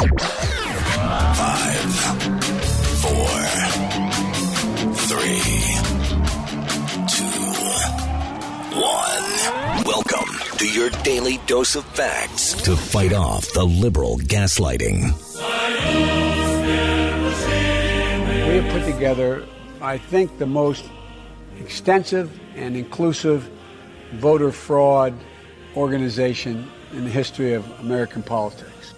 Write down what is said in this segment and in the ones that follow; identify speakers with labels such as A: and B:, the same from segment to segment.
A: Five, four, three, two, one. Welcome to your daily dose of facts to fight off the liberal gaslighting.
B: We have put together, I think, the most extensive and inclusive voter fraud organization in the history of American politics.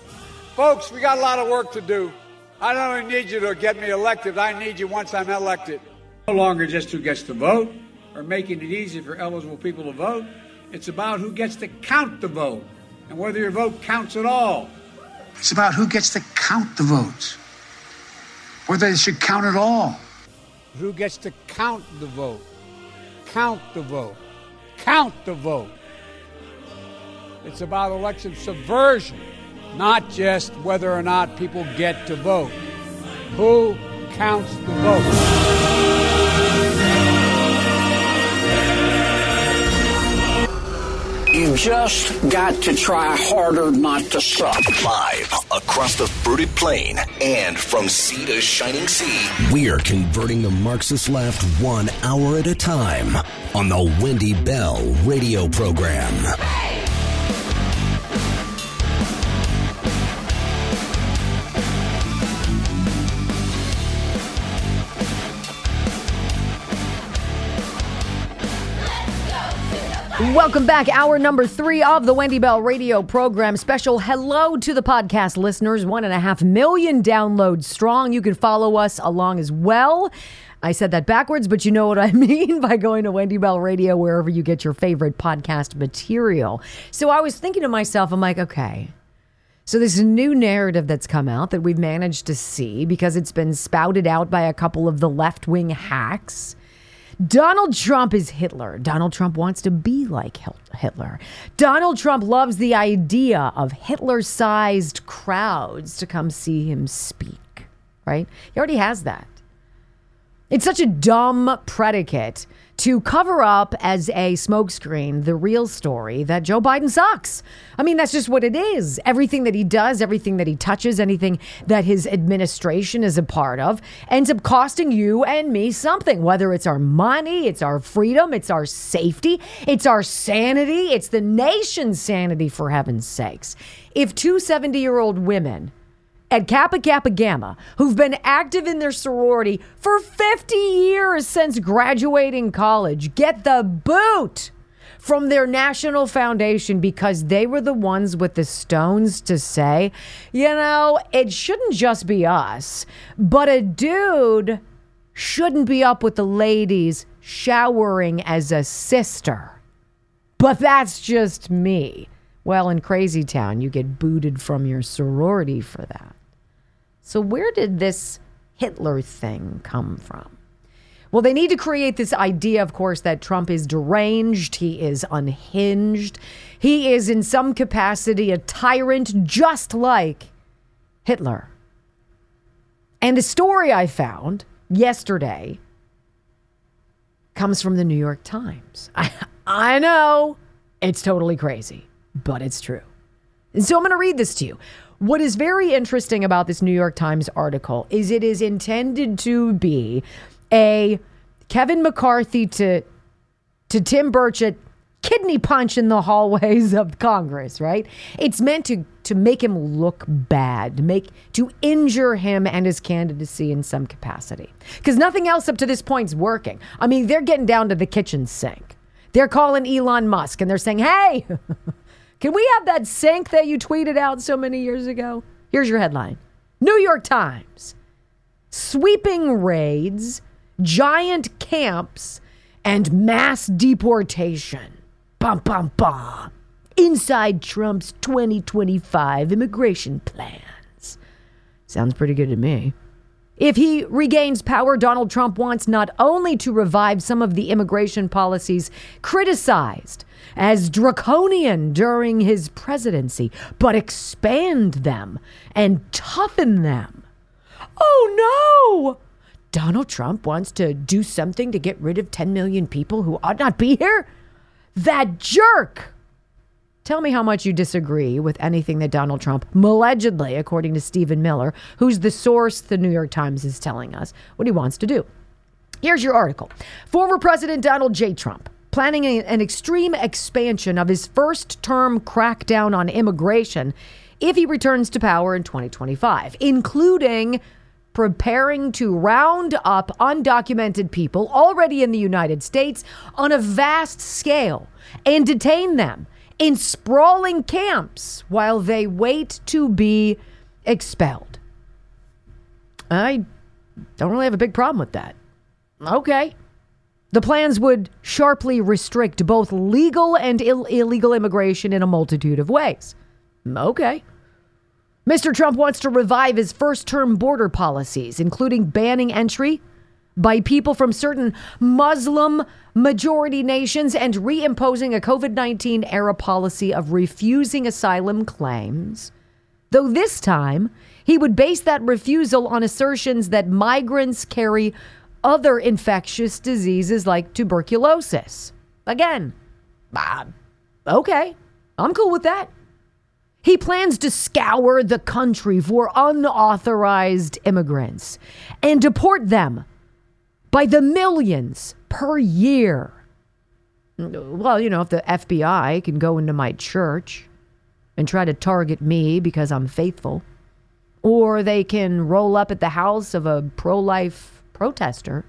B: Folks, we got a lot of work to do. I don't only need you to get me elected, I need you once I'm elected. No longer just who gets to vote or making it easy for eligible people to vote. It's about who gets to count the vote and whether your vote counts at all. It's about who gets to count the votes, whether they should count at all. Who gets to count the vote? Count the vote. Count the vote. It's about election subversion, not just whether or not people get to vote. Who counts the vote?
C: You just got to try harder not to suck.
A: Live across the fruited plain and from sea to shining sea, we are converting the Marxist left one hour at a time on the Wendy Bell radio program.
D: Welcome back. Hour number three of the Wendy Bell radio program. Special hello to the podcast listeners. One and a half million downloads strong. You can follow us along as well. I said that backwards, but you know what I mean by going to Wendy Bell Radio wherever you get your favorite podcast material. So I was thinking to myself, I'm like, okay. So this new narrative that's come out that we've managed to see because it's been spouted out by a couple of the left wing hacks. Donald Trump is Hitler. Donald Trump wants to be like Hitler. Donald Trump loves the idea of Hitler sized crowds to come see him speak, right? He already has that. It's such a dumb predicate to cover up as a smokescreen the real story that Joe Biden sucks. I mean, that's just what it is. Everything that he does, everything that he touches, anything that his administration is a part of ends up costing you and me something, whether it's our money, it's our freedom, it's our safety, it's our sanity, it's the nation's sanity, for heaven's sakes. If two 70 year old women at Kappa Kappa Gamma, who've been active in their sorority for 50 years since graduating college, get the boot from their national foundation because they were the ones with the stones to say, you know, it shouldn't just be us, but a dude shouldn't be up with the ladies showering as a sister. But that's just me. Well, in Crazy Town, you get booted from your sorority for that. So, where did this Hitler thing come from? Well, they need to create this idea, of course, that Trump is deranged, he is unhinged, he is in some capacity a tyrant just like Hitler. And a story I found yesterday comes from the New York Times. I, I know it's totally crazy, but it's true. And so I'm going to read this to you. What is very interesting about this New York Times article is it is intended to be a Kevin McCarthy to to Tim Burchett kidney punch in the hallways of Congress, right? It's meant to to make him look bad, to make to injure him and his candidacy in some capacity. Because nothing else up to this point's working. I mean, they're getting down to the kitchen sink. They're calling Elon Musk and they're saying, "Hey, can we have that sink that you tweeted out so many years ago?" Here's your headline. New York Times. Sweeping raids, giant camps, and mass deportation. Bum, bum, bum. Inside Trump's 2025 immigration plans. Sounds pretty good to me. If he regains power, Donald Trump wants not only to revive some of the immigration policies criticized as draconian during his presidency, but expand them and toughen them. Oh no! Donald Trump wants to do something to get rid of 10 million people who ought not be here? That jerk Tell me how much you disagree with anything that Donald Trump, allegedly, according to Stephen Miller, who's the source the New York Times is telling us, what he wants to do. Here's your article. Former President Donald J. Trump planning an extreme expansion of his first term crackdown on immigration if he returns to power in 2025, including preparing to round up undocumented people already in the United States on a vast scale and detain them in sprawling camps while they wait to be expelled. I don't really have a big problem with that. Okay. The plans would sharply restrict both legal and Ill- illegal immigration in a multitude of ways. Okay. Mr. Trump wants to revive his first term border policies, including banning entry by people from certain Muslim majority nations and reimposing a COVID 19 era policy of refusing asylum claims. Though this time, he would base that refusal on assertions that migrants carry other infectious diseases like tuberculosis. Again, okay, I'm cool with that. He plans to scour the country for unauthorized immigrants and deport them by the millions per year. Well, you know, if the FBI can go into my church and try to target me because I'm faithful, or they can roll up at the house of a pro life protester,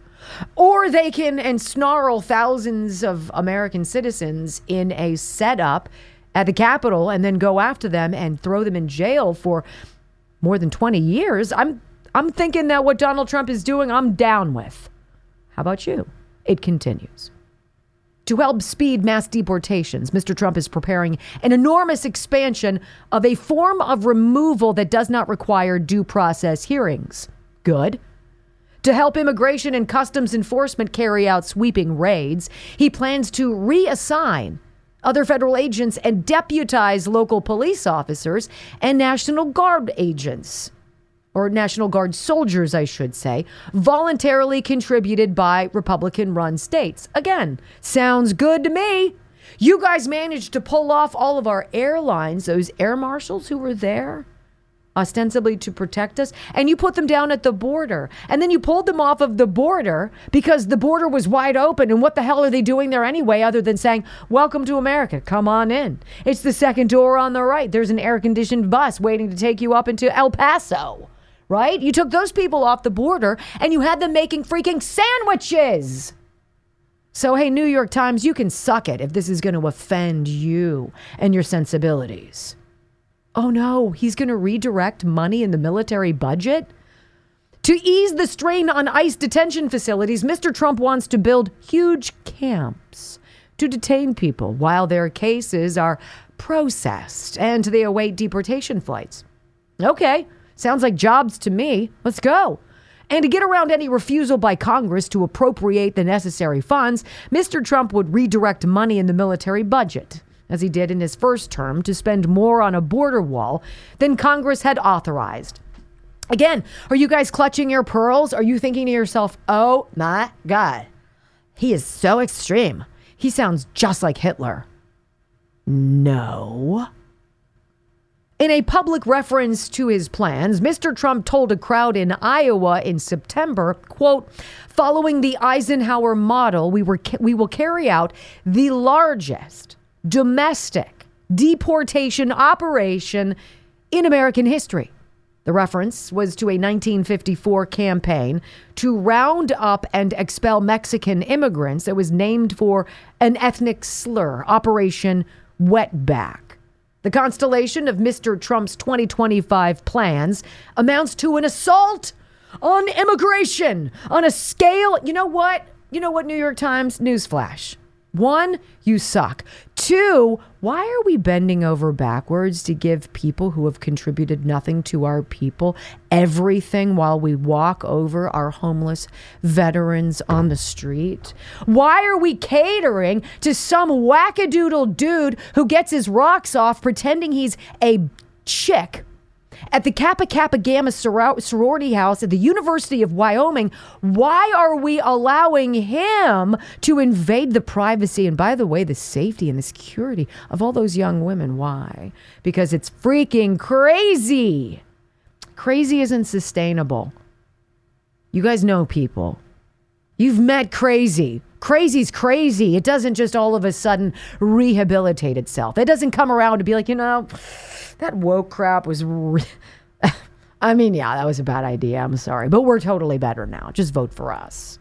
D: or they can ensnarl thousands of American citizens in a setup at the Capitol and then go after them and throw them in jail for more than 20 years. I'm I'm thinking that what Donald Trump is doing, I'm down with. How about you? It continues. To help speed mass deportations, Mr. Trump is preparing an enormous expansion of a form of removal that does not require due process hearings. Good. To help immigration and customs enforcement carry out sweeping raids, he plans to reassign other federal agents and deputize local police officers and National Guard agents or National Guard soldiers, I should say, voluntarily contributed by Republican run states. Again, sounds good to me. You guys managed to pull off all of our airlines, those air marshals who were there ostensibly to protect us, and you put them down at the border. And then you pulled them off of the border because the border was wide open. And what the hell are they doing there anyway, other than saying, Welcome to America, come on in? It's the second door on the right. There's an air conditioned bus waiting to take you up into El Paso right? You took those people off the border and you had them making freaking sandwiches. So, hey, New York Times, you can suck it if this is going to offend you and your sensibilities. Oh no, he's going to redirect money in the military budget? To ease the strain on ICE detention facilities, Mr. Trump wants to build huge camps to detain people while their cases are processed and they await deportation flights. Okay, Sounds like jobs to me. Let's go. And to get around any refusal by Congress to appropriate the necessary funds, Mr. Trump would redirect money in the military budget, as he did in his first term, to spend more on a border wall than Congress had authorized. Again, are you guys clutching your pearls? Are you thinking to yourself, oh my God, he is so extreme? He sounds just like Hitler. No. In a public reference to his plans, Mr. Trump told a crowd in Iowa in September, quote, following the Eisenhower model, we, were, we will carry out the largest domestic deportation operation in American history. The reference was to a 1954 campaign to round up and expel Mexican immigrants that was named for an ethnic slur, Operation Wetback. The constellation of Mr. Trump's 2025 plans amounts to an assault on immigration on a scale. You know what? You know what, New York Times? Newsflash. One, you suck. Two, why are we bending over backwards to give people who have contributed nothing to our people everything while we walk over our homeless veterans on the street? Why are we catering to some wackadoodle dude who gets his rocks off pretending he's a chick at the Kappa Kappa Gamma sorority house at the University of Wyoming. Why are we allowing him to invade the privacy and, by the way, the safety and the security of all those young women? Why? Because it's freaking crazy. Crazy isn't sustainable. You guys know people. You've met crazy. Crazy's crazy. It doesn't just all of a sudden rehabilitate itself. It doesn't come around to be like, you know, that woke crap was. Re- I mean, yeah, that was a bad idea. I'm sorry. But we're totally better now. Just vote for us.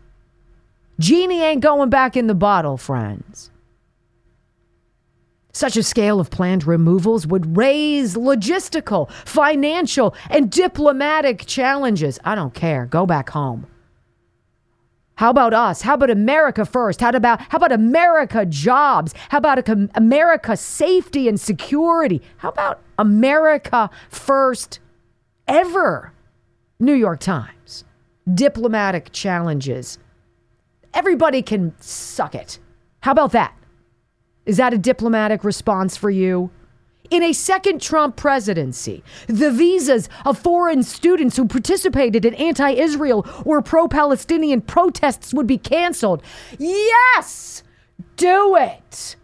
D: Genie ain't going back in the bottle, friends. Such a scale of planned removals would raise logistical, financial, and diplomatic challenges. I don't care. Go back home. How about us? How about America first? How about how about America jobs? How about America safety and security? How about America first ever? New York Times. Diplomatic challenges. Everybody can suck it. How about that? Is that a diplomatic response for you? In a second Trump presidency. The visas of foreign students who participated in anti Israel or pro Palestinian protests would be canceled. Yes! Do it!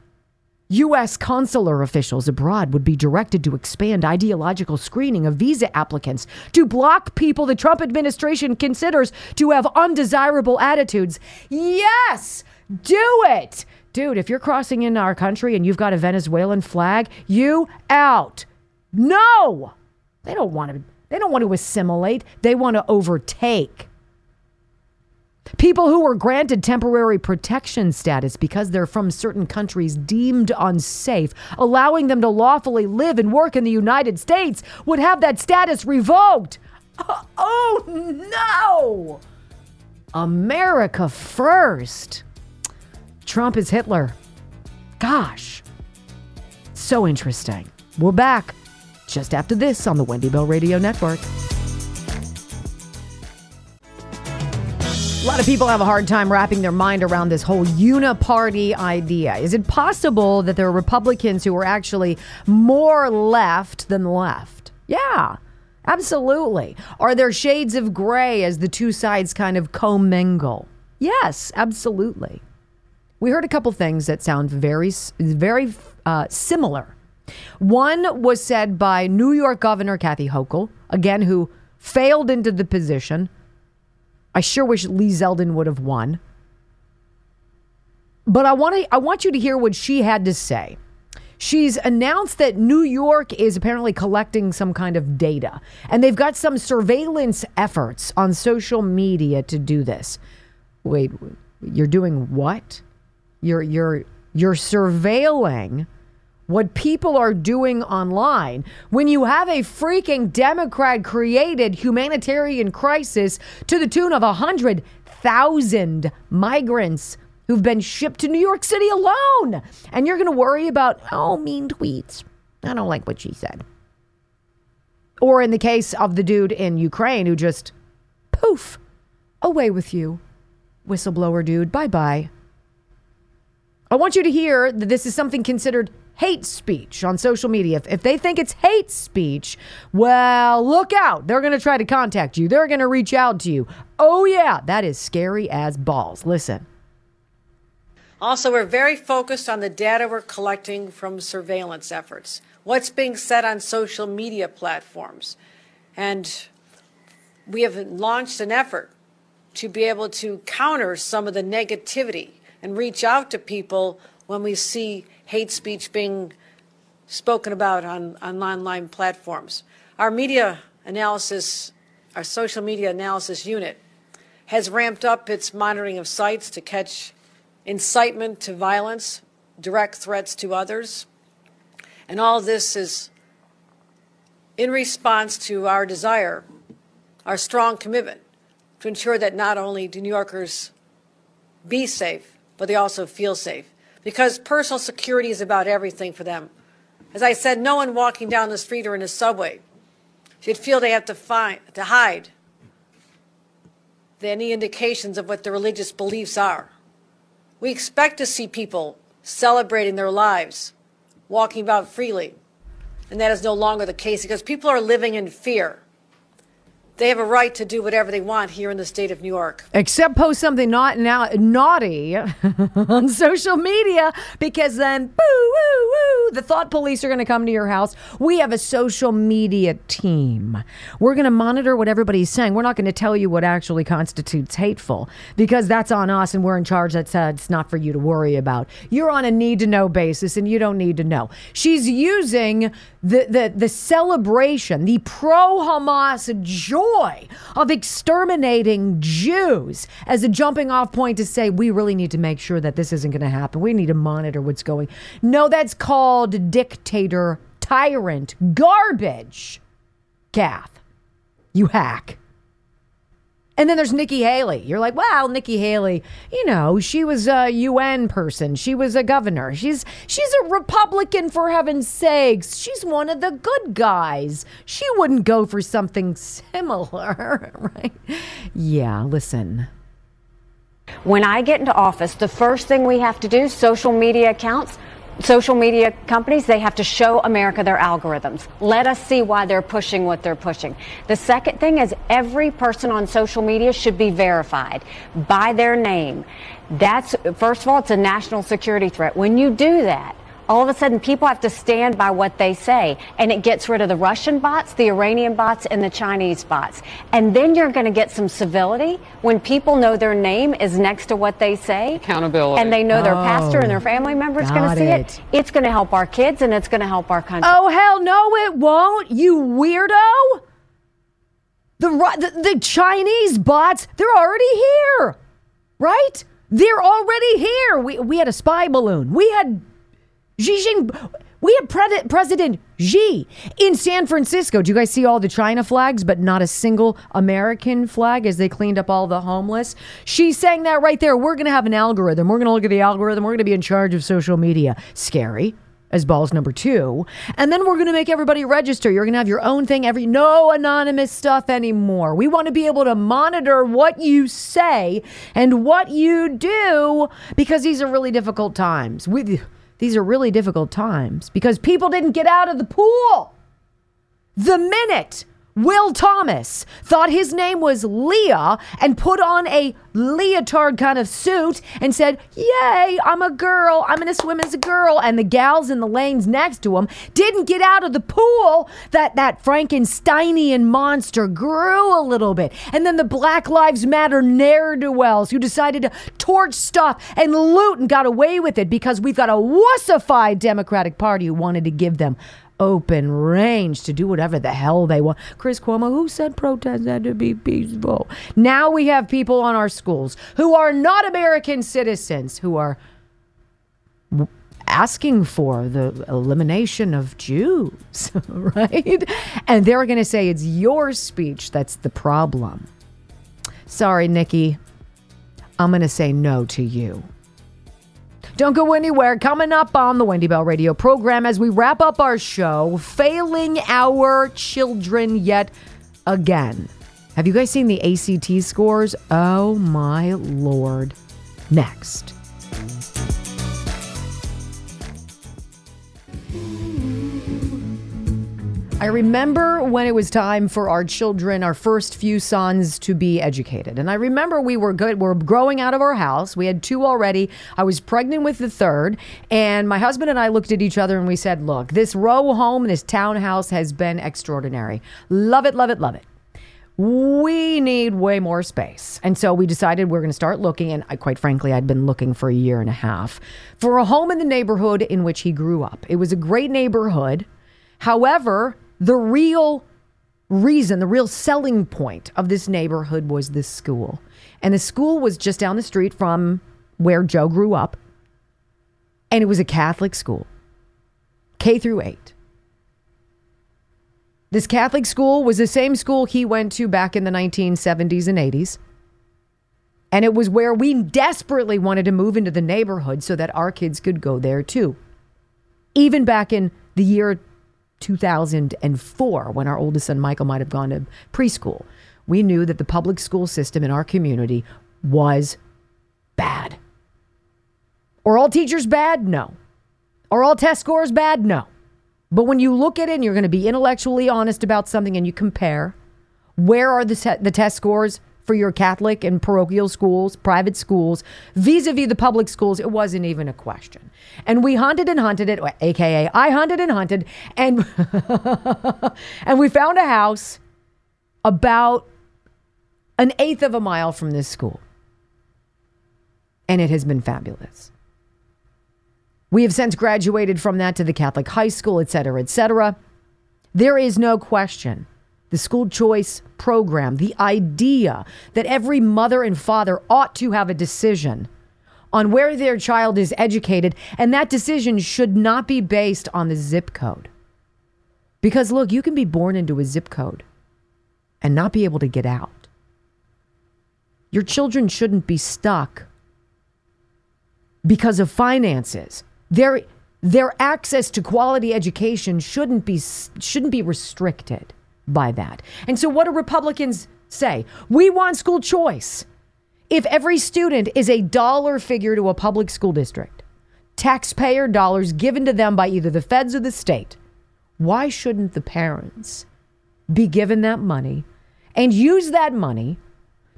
D: U.S. consular officials abroad would be directed to expand ideological screening of visa applicants to block people the Trump administration considers to have undesirable attitudes. Yes! Do it! Dude, if you're crossing into our country and you've got a Venezuelan flag, you out. No. They don't want to they don't want to assimilate. They want to overtake. People who were granted temporary protection status because they're from certain countries deemed unsafe, allowing them to lawfully live and work in the United States, would have that status revoked. Oh, oh no! America first. Trump is Hitler. Gosh. So interesting. We're back just after this on the Wendy Bell Radio Network. A lot of people have a hard time wrapping their mind around this whole uniparty idea. Is it possible that there are Republicans who are actually more left than left? Yeah, absolutely. Are there shades of gray as the two sides kind of commingle? Yes, absolutely we heard a couple things that sound very, very uh, similar. One was said by New York Governor Kathy Hochul, again, who failed into the position. I sure wish Lee Zeldin would have won. But I want to I want you to hear what she had to say. She's announced that New York is apparently collecting some kind of data, and they've got some surveillance efforts on social media to do this. Wait, you're doing what? You're you're you're surveilling what people are doing online when you have a freaking Democrat created humanitarian crisis to the tune of 100,000 migrants who've been shipped to New York City alone. And you're going to worry about, oh, mean tweets. I don't like what she said. Or in the case of the dude in Ukraine who just poof, away with you, whistleblower dude, bye bye. I want you to hear that this is something considered hate speech on social media. If, if they think it's hate speech, well, look out. They're going to try to contact you, they're going to reach out to you. Oh, yeah, that is scary as balls. Listen.
E: Also, we're very focused on the data we're collecting from surveillance efforts, what's being said on social media platforms. And we have launched an effort to be able to counter some of the negativity and reach out to people when we see hate speech being spoken about on, on online platforms. Our media analysis, our social media analysis unit, has ramped up its monitoring of sites to catch incitement to violence, direct threats to others. And all this is in response to our desire, our strong commitment to ensure that not only do New Yorkers be safe, but they also feel safe because personal security is about everything for them. As I said, no one walking down the street or in a subway should feel they have to, find, to hide any indications of what their religious beliefs are. We expect to see people celebrating their lives, walking about freely. And that is no longer the case because people are living in fear they have a right to do whatever they want here in the state of New York.
D: Except post something not now naughty on social media because then boo woo woo the thought police are going to come to your house. We have a social media team. We're going to monitor what everybody's saying. We're not going to tell you what actually constitutes hateful because that's on us and we're in charge. That's uh, it's not for you to worry about. You're on a need to know basis and you don't need to know. She's using the the the celebration, the pro Hamas joy joy of exterminating Jews as a jumping off point to say, we really need to make sure that this isn't going to happen. We need to monitor what's going. No, that's called dictator, tyrant, garbage. Kath, you hack. And then there's Nikki Haley. You're like, well, Nikki Haley, you know, she was a UN person. She was a governor. She's she's a Republican for heaven's sakes. She's one of the good guys. She wouldn't go for something similar, right? Yeah, listen.
F: When I get into office, the first thing we have to do, social media accounts, social media companies, they have to show America their algorithms. Let us see why they're pushing what they're pushing. The second thing is every person on social media should be verified by their name. That's, first of all, it's a national security threat. When you do that, all of a sudden people have to stand by what they say and it gets rid of the Russian bots, the Iranian bots and the Chinese bots. And then you're going to get some civility when people know their name is next to what they say.
G: Accountability.
F: And they know their pastor and their oh. family members going to see it. it. It's going to help our kids and it's going to help our country.
D: Oh hell no it won't, you weirdo. The, the, the Chinese bots, they're already here. Right? They're already here. We, we had a spy balloon. We had Xi Jinping. We had Pre- President Xi in San Francisco. Do you guys see all the China flags, but not a single American flag as they cleaned up all the homeless? She's saying that right there. We're going to have an algorithm. We're going to look at the algorithm. We're going to be in charge of social media. Scary as balls number two. And then we're going to make everybody register. You're going to have your own thing every no anonymous stuff anymore. We want to be able to monitor what you say and what you do because these are really difficult times. We these are really difficult times because people didn't get out of the pool. The minute Will Thomas thought his name was Lia and put on a leotard kind of suit and said, Yay, I'm a girl. I'm going to swim as a girl. And the gals in the lanes next to him didn't get out of the pool. That, that Frankensteinian monster grew a little bit. And then the Black Lives Matter ne'er do wells who decided to torch stuff and loot and got away with it because we've got a wussified Democratic Party who wanted to give them open range to do whatever the hell they want. Chris Cuomo, who said protests had to be peaceful? Now we have people on our schools who are not American citizens who are asking for the elimination of Jews, right? And they're going to say it's your speech that's the problem. Sorry, Nikki. I'm going to say no to you. Don't go anywhere. Coming up on the Wendy Bell Radio program as we wrap up our show, failing our children yet again. Have you guys seen the ACT scores? Oh my lord. Next. I remember when it was time for our children, our first few sons, to be educated. And I remember we were good. We are growing out of our house. We had two already. I was pregnant with the third. And my husband and I looked at each other and we said, Look, this row home, this townhouse has been extraordinary. Love it, love it, love it we need way more space. And so we decided we're going to start looking. And I, quite frankly, I'd been looking for a year and a half for a home in the neighborhood in which he grew up. It was a great neighborhood. However, the real reason, the real selling point of this neighborhood was this school. And the school was just down the street from where Joe grew up. And it was a Catholic school, K through 8. This Catholic school was the same school he went to back in the 1970s and 80s. And it was where we desperately wanted to move into the neighborhood so that our kids could go there too. Even back in the year 2004, when our oldest son Michael might have gone to preschool, we knew that the public school system in our community was bad. Are all teachers bad? No. Are all test scores bad? No. But when you look at it and you're going to be intellectually honest about something and you compare, where are the, te- the test scores for your Catholic and parochial schools, private schools, vis a vis the public schools? It wasn't even a question. And we hunted and hunted it, aka I hunted and hunted, and and we found a house about an eighth of a mile from this school. And it has been fabulous. We have since graduated from that to the Catholic high school, et cetera, et cetera. There is no question. The school choice program, the idea that every mother and father ought to have a decision on where their child is educated, and that decision should not be based on the zip code. Because look, you can be born into a zip code and not be able to get out. Your children shouldn't be stuck because of finances. Their their access to quality education shouldn't be shouldn't be restricted by that. And so what do Republicans say? We want school choice. If every student is a dollar figure to a public school district, taxpayer dollars given to them by either the feds or the state, why shouldn't the parents be given that money and use that money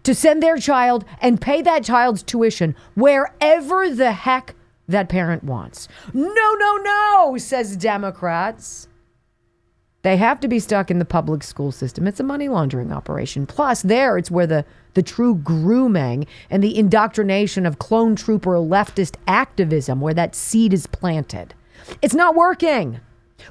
D: to send their child and pay that child's tuition wherever the heck that parent wants. No, no, no, says Democrats. They have to be stuck in the public school system. It's a money laundering operation. Plus, there it's where the, the true grooming and the indoctrination of clone trooper leftist activism, where that seed is planted. It's not working.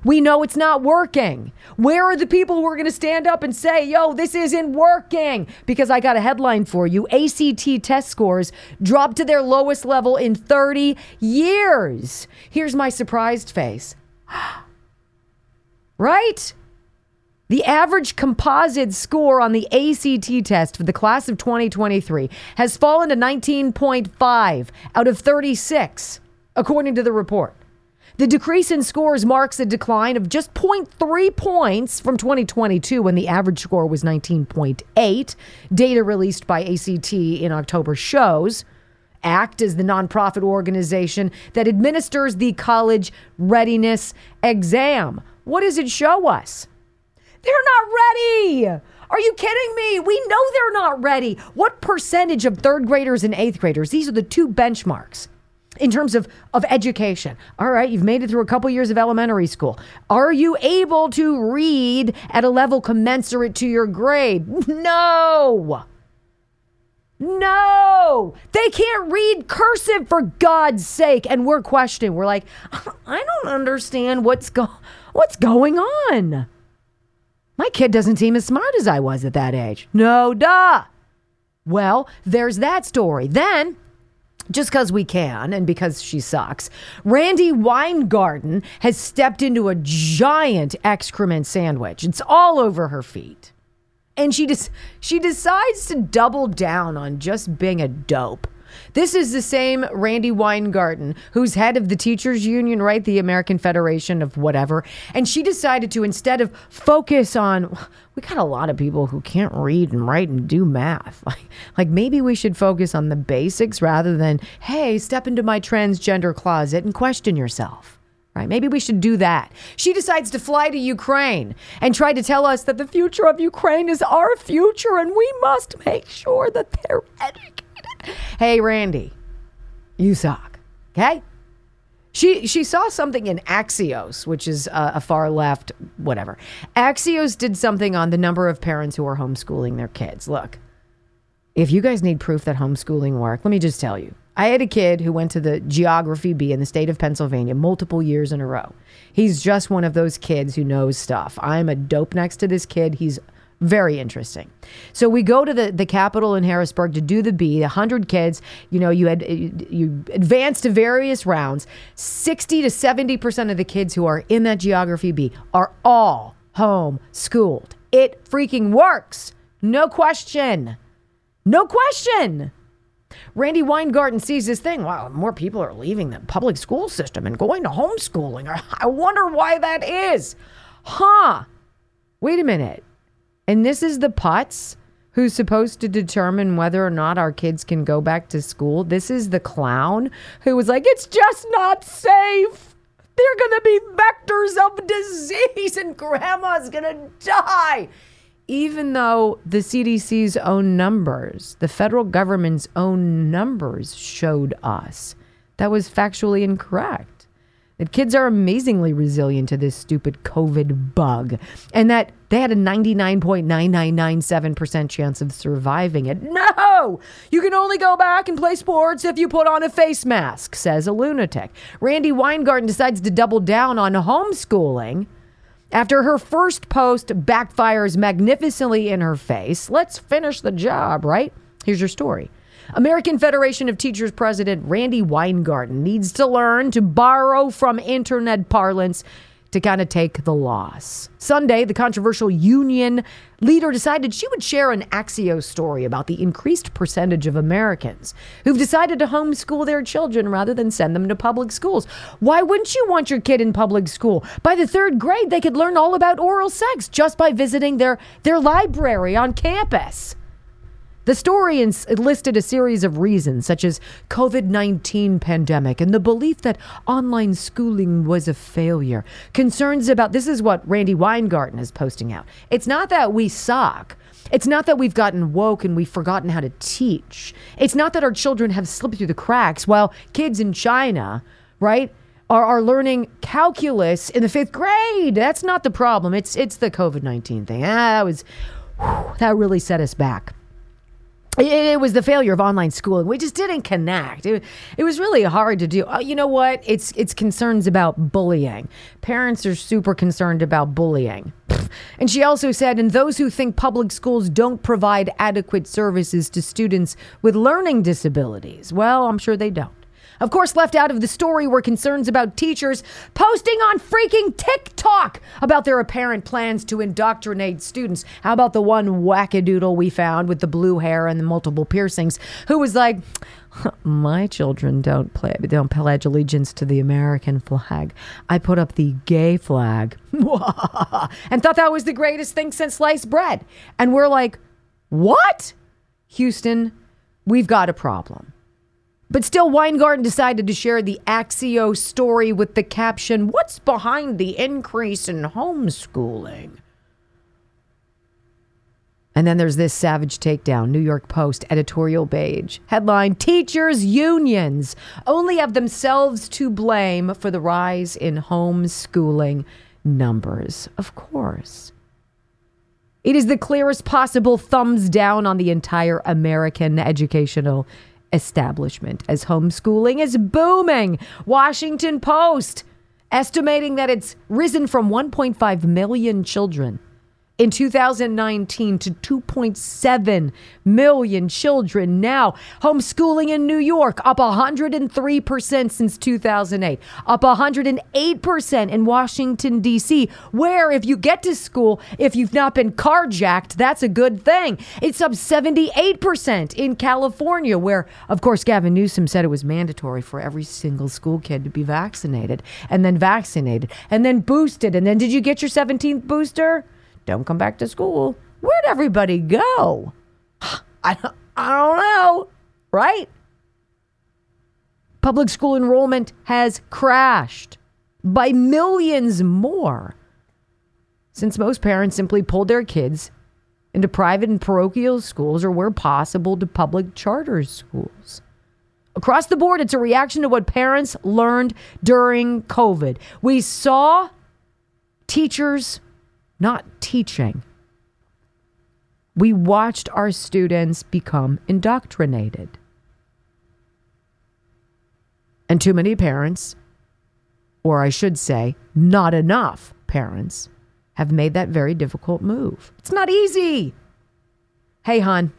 D: We know it's not working. Where are the people who are going to stand up and say, yo, this isn't working? Because I got a headline for you ACT test scores dropped to their lowest level in 30 years. Here's my surprised face. right? The average composite score on the ACT test for the class of 2023 has fallen to 19.5 out of 36, according to the report. The decrease in scores marks a decline of just 0.3 points from 2022 when the average score was 19.8. Data released by ACT in October shows. ACT is the nonprofit organization that administers the college readiness exam. What does it show us? They're not ready. Are you kidding me? We know they're not ready. What percentage of third graders and eighth graders? These are the two benchmarks in terms of, of education. All right, you've made it through a couple years of elementary school. Are you able to read at a level commensurate to your grade? No. No, they can't read cursive for God's sake. And we're questioning. We're like, I don't understand what's go- what's going on. My kid doesn't seem as smart as I was at that age. No, duh. Well, there's that story. Then just because we can and because she sucks. Randi Weingarten has stepped into a giant excrement sandwich. It's all over her feet. And she just she decides to double down on just being a dope. This is the same Randi Weingarten, who's head of the teachers union, right? The American Federation of whatever. And she decided to, instead of focus on, we got a lot of people who can't read and write and do math. Like, like maybe we should focus on the basics rather than, hey, step into my transgender closet and question yourself. Right? Maybe we should do that. She decides to fly to Ukraine and try to tell us that the future of Ukraine is our future and we must make sure that they're educated hey, Randi, you suck. Okay? She she saw something in Axios, which is a, a, far left, whatever. Axios did something on the number of parents who are homeschooling their kids. Look, if you guys need proof that homeschooling worked, let me just tell you. I had a kid who went to the Geography Bee in the state of Pennsylvania multiple years in a row. He's just one of those kids who knows stuff. I'm a dope next to this kid. He's very interesting. So we go to the, the Capitol in Harrisburg to do the Bee. 100 kids, you know, you had you advance to various rounds. 60 to 70% of the kids who are in that geography Bee are all home schooled. It freaking works. No question. No question. Randi Weingarten sees this thing. Wow, more people are leaving the public school system and going to homeschooling. I wonder why that is. Huh. Wait a minute. And this is the putz who's supposed to determine whether or not our kids can go back to school. This is the clown who was like, it's just not safe. They're going to be vectors of disease and grandma's going to die. Even though the CDC's own numbers, the federal government's own numbers showed us that was factually incorrect that kids are amazingly resilient to this stupid COVID bug and that they had a 99.9997% chance of surviving it. No! You can only go back and play sports if you put on a face mask, says a lunatic. Randi Weingarten decides to double down on homeschooling. After her first post backfires magnificently in her face, let's finish the job, right? Here's your story. American Federation of Teachers President Randi Weingarten needs to learn to borrow from internet parlance to kind of take the loss. Sunday, the controversial union leader decided she would share an Axios story about the increased percentage of Americans who've decided to homeschool their children rather than send them to public schools. Why wouldn't you want your kid in public school? By the third grade, they could learn all about oral sex just by visiting their, their library on campus. The story listed a series of reasons, such as COVID-19 pandemic and the belief that online schooling was a failure. Concerns about this is what Randi Weingarten is posting out. It's not that we suck. It's not that we've gotten woke and we've forgotten how to teach. It's not that our children have slipped through the cracks while kids in China, right, are, are learning calculus in the fifth grade. That's not the problem. It's it's the COVID nineteen thing. Ah, that was whew, that really set us back it, was the failure of online schooling. We just didn't connect. It, it was really hard to do. Uh, you know what? It's it's concerns about bullying. Parents are super concerned about bullying. And she also said, and those who think public schools don't provide adequate services to students with learning disabilities, well, I'm sure they don't. Of course, left out of the story were concerns about teachers posting on freaking TikTok about their apparent plans to indoctrinate students. How about the one wackadoodle we found with the blue hair and the multiple piercings who was like, my children don't play don't pledge allegiance to the American flag. I put up the gay flag and thought that was the greatest thing since sliced bread. And we're like, what? Houston, we've got a problem. But still, Weingarten decided to share the Axios story with the caption What's behind the increase in homeschooling? And then there's this savage takedown, New York Post editorial page. Headline Teachers' unions only have themselves to blame for the rise in homeschooling numbers. Of course. It is the clearest possible thumbs down on the entire American educational establishment as homeschooling is booming. Washington Post estimating that it's risen from 1.5 million children in 2019 to 2.7 million children now. Homeschooling in New York up 103% since 2008, up 108% in Washington, D.C., where if you get to school, if you've not been carjacked, that's a good thing. It's up 78% in California, where, of course, Gavin Newsom said it was mandatory for every single school kid to be vaccinated and then vaccinated and then boosted. And then did you get your 17th booster? Don't come back to school. Where'd everybody go? I, I don't know, right? Public school enrollment has crashed by millions more since most parents simply pulled their kids into private and parochial schools or, where possible, to public charter schools. Across the board, it's a reaction to what parents learned during COVID. We saw teachers not teaching. We watched our students become indoctrinated. And too many parents, or I should say, not enough parents, have made that very difficult move. It's not easy. Hey, hon,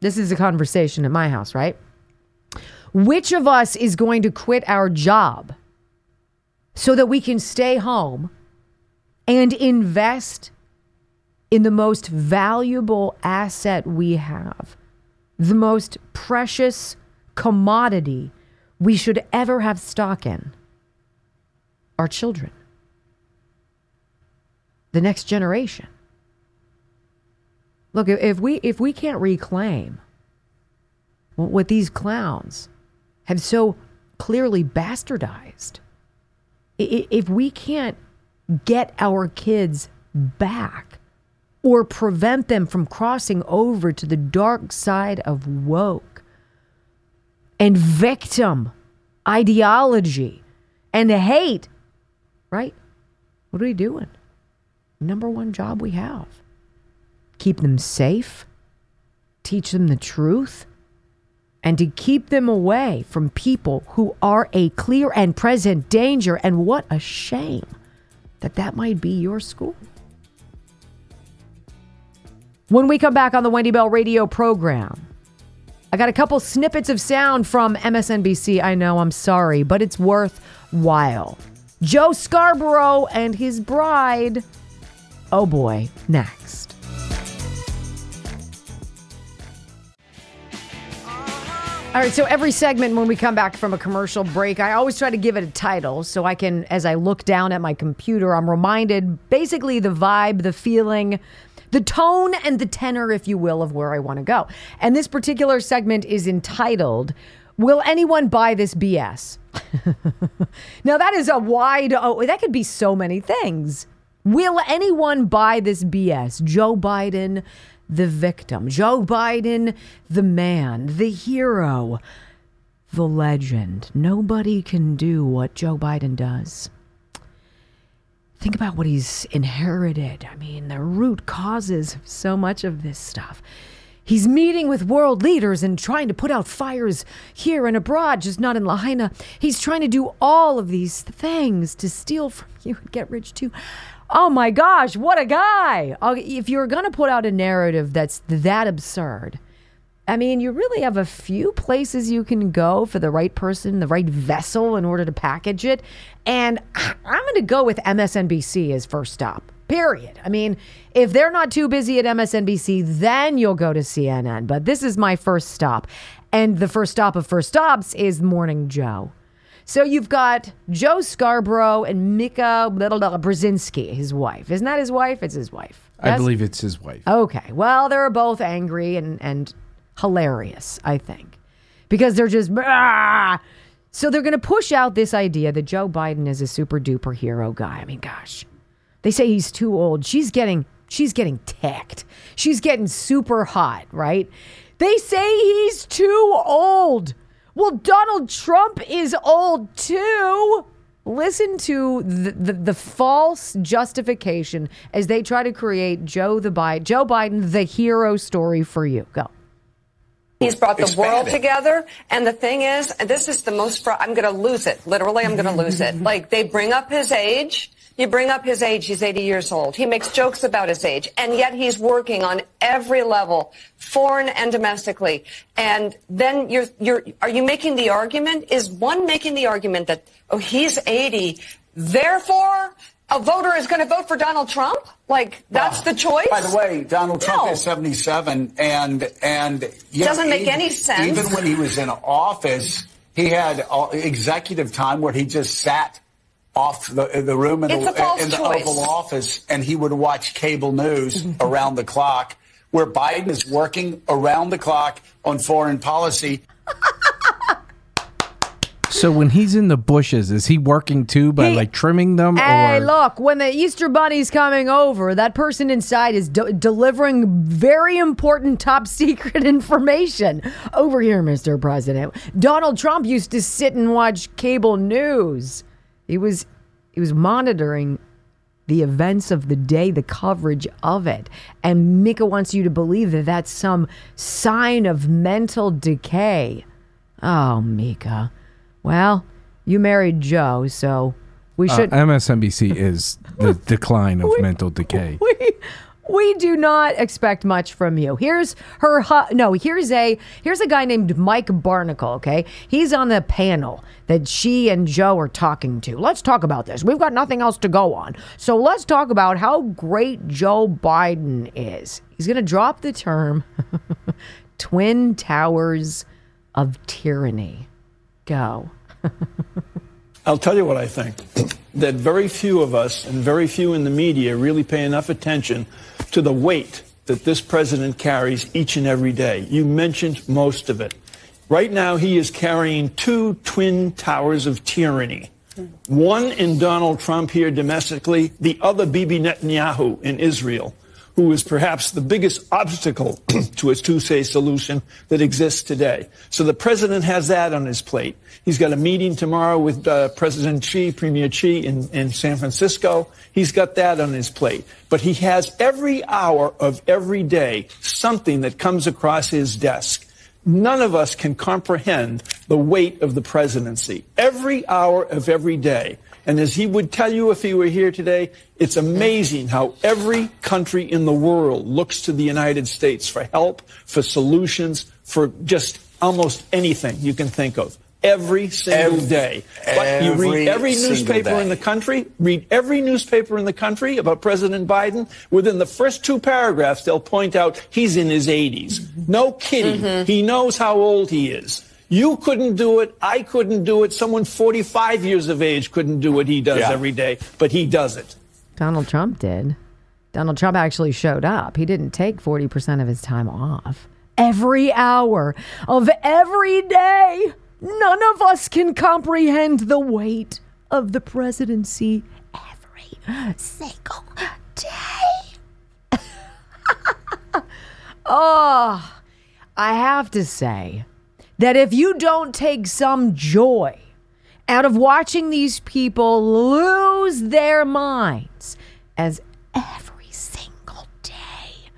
D: this is a conversation at my house, right? Which of us is going to quit our job so that we can stay home and invest in the most valuable asset we have, the most precious commodity we should ever have stock in our children, the next generation. Look, if we if we can't reclaim what these clowns have so clearly bastardized, If we can't get our kids back or prevent them from crossing over to the dark side of woke and victim ideology and hate, right? What are we doing? Number one job we have keep them safe, teach them the truth, and to keep them away from people who are a clear and present danger. And what a shame that that might be your school. When we come back on the Wendy Bell radio program, I got a couple snippets of sound from MSNBC. I know, I'm sorry, but it's worthwhile. Joe Scarborough and his bride. Oh boy, next. All right, so every segment when we come back from a commercial break, I always try to give it a title so I can, as I look down at my computer, I'm reminded basically the vibe, the feeling, the tone, and the tenor, if you will, of where I want to go. And this particular segment is entitled, Will Anyone Buy This BS? now, that is a wide, oh, that could be so many things. Will anyone buy this BS? Joe Biden the victim. Joe Biden, the man, the hero, the legend. Nobody can do what Joe Biden does. Think about what he's inherited. I mean, the root causes of so much of this stuff. He's meeting with world leaders and trying to put out fires here and abroad, just not in Lahaina. He's trying to do all of these things to steal from you and get rich too. Oh my gosh, what a guy. Oh, if you're going to put out a narrative that's that absurd, I mean, you really have a few places you can go for the right person, the right vessel in order to package it. And I'm going to go with MSNBC as first stop, period. I mean, if they're not too busy at MSNBC, then you'll go to CNN. But this is my first stop. And the first stop of first stops is Morning Joe. So you've got Joe Scarborough and Mika Brzezinski, his wife. Isn't that his wife? It's his wife.
G: Yes? I believe it's his wife.
D: Okay. Well, they're both angry and, and hilarious, I think, because they're just. Ah! So they're going to push out this idea that Joe Biden is a super duper hero guy. I mean, gosh, they say he's too old. She's getting she's getting ticked. She's getting super hot, right? They say he's too old. Well, Donald Trump is old too. Listen to the, the, the, false justification as they try to create Joe the Biden, Joe Biden, the hero story for you. Go.
H: He's brought the world together. And the thing is, this is the most, I'm going to lose it. Literally, I'm going to lose it. Like, they bring up his age. You bring up his age, he's 80 years old. He makes jokes about his age, and yet he's working on every level, foreign and domestically. And then you're, you're, are you making the argument? Is one making the argument that, oh, he's 80, therefore a voter is going to vote for Donald Trump? Like that's the choice.
I: By the way, Donald Trump no. is 77, and and
H: doesn't know, make even, any sense.
I: Even when he was in office, he had executive time where he just sat off the, the room in the, in the Oval Office, and he would watch cable news around the clock, where Biden is working around the clock on foreign policy.
G: So when he's in the bushes, is he working too by he, like trimming them?
D: Hey,
G: or?
D: look, when the Easter Bunny's coming over, that person inside is de- delivering very important top secret information. Over here, Mr. President. Donald Trump used to sit and watch cable news. He was he was monitoring the events of the day, the coverage of it. And Mika wants you to believe that that's some sign of mental decay. Oh, Mika. Well, you married Joe, so we uh, should.
G: Uh, MSNBC is the decline of we, mental decay.
D: We, we do not expect much from you. Here's her. Hu- no, here's a here's a guy named Mike Barnicle. Okay, he's on the panel that she and Joe are talking to. Let's talk about this. We've got nothing else to go on, so let's talk about how great Joe Biden is. He's going to drop the term "twin towers of tyranny." Go.
J: I'll tell you what I think. That very few of us and very few in the media really pay enough attention to the weight that this president carries each and every day. You mentioned most of it. Right now, he is carrying two twin towers of tyranny. One in Donald Trump here domestically, the other Bibi Netanyahu in Israel, who is perhaps the biggest obstacle to a two-state solution that exists today. So the president has that on his plate. He's got a meeting tomorrow with uh, President Xi, Premier Xi in, in San Francisco. He's got that on his plate. But he has every hour of every day something that comes across his desk None of us can comprehend the weight of the presidency every hour of every day. And as he would tell you if he were here today, it's amazing how every country in the world looks to the United States for help, for solutions, for just almost anything you can think of every single every, day. But you read every newspaper in the country, read every newspaper in the country about President Biden. Within the first two paragraphs, they'll point out he's in his 80s. Mm-hmm. No kidding. Mm-hmm. He knows how old he is. You couldn't do it. I couldn't do it. Someone 45 years of age couldn't do what he does yeah. every day, but he does it.
D: Donald Trump did. Donald Trump actually showed up. He didn't take 40% of his time off. Every hour of every day. None of us can comprehend the weight of the presidency every single day. oh, I have to say that if you don't take some joy out of watching these people lose their minds as every single day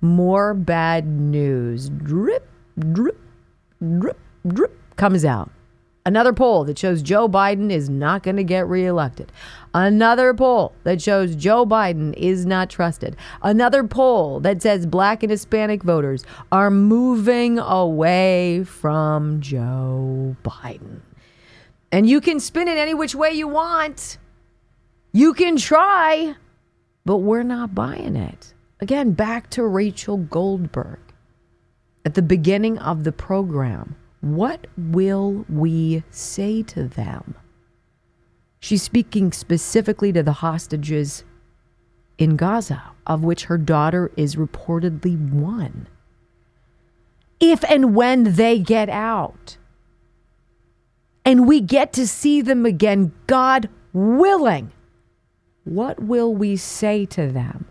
D: more bad news drip, drip, drip, drip comes out. Another poll that shows Joe Biden is not going to get reelected. Another poll that shows Joe Biden is not trusted. Another poll that says black and Hispanic voters are moving away from Joe Biden. And you can spin it any which way you want. You can try, but we're not buying it. Again, back to Rachel Goldberg at the beginning of the program. What will we say to them? She's speaking specifically to the hostages in Gaza, of which her daughter is reportedly one. If and when they get out, and we get to see them again, God willing, what will we say to them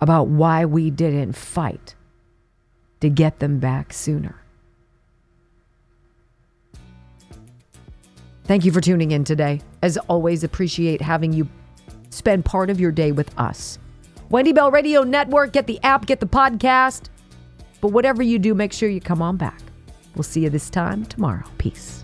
D: about why we didn't fight to get them back sooner? Thank you for tuning in today. As always, appreciate having you spend part of your day with us. Wendy Bell Radio Network, get the app, get the podcast. But whatever you do, make sure you come on back. We'll see you this time tomorrow. Peace.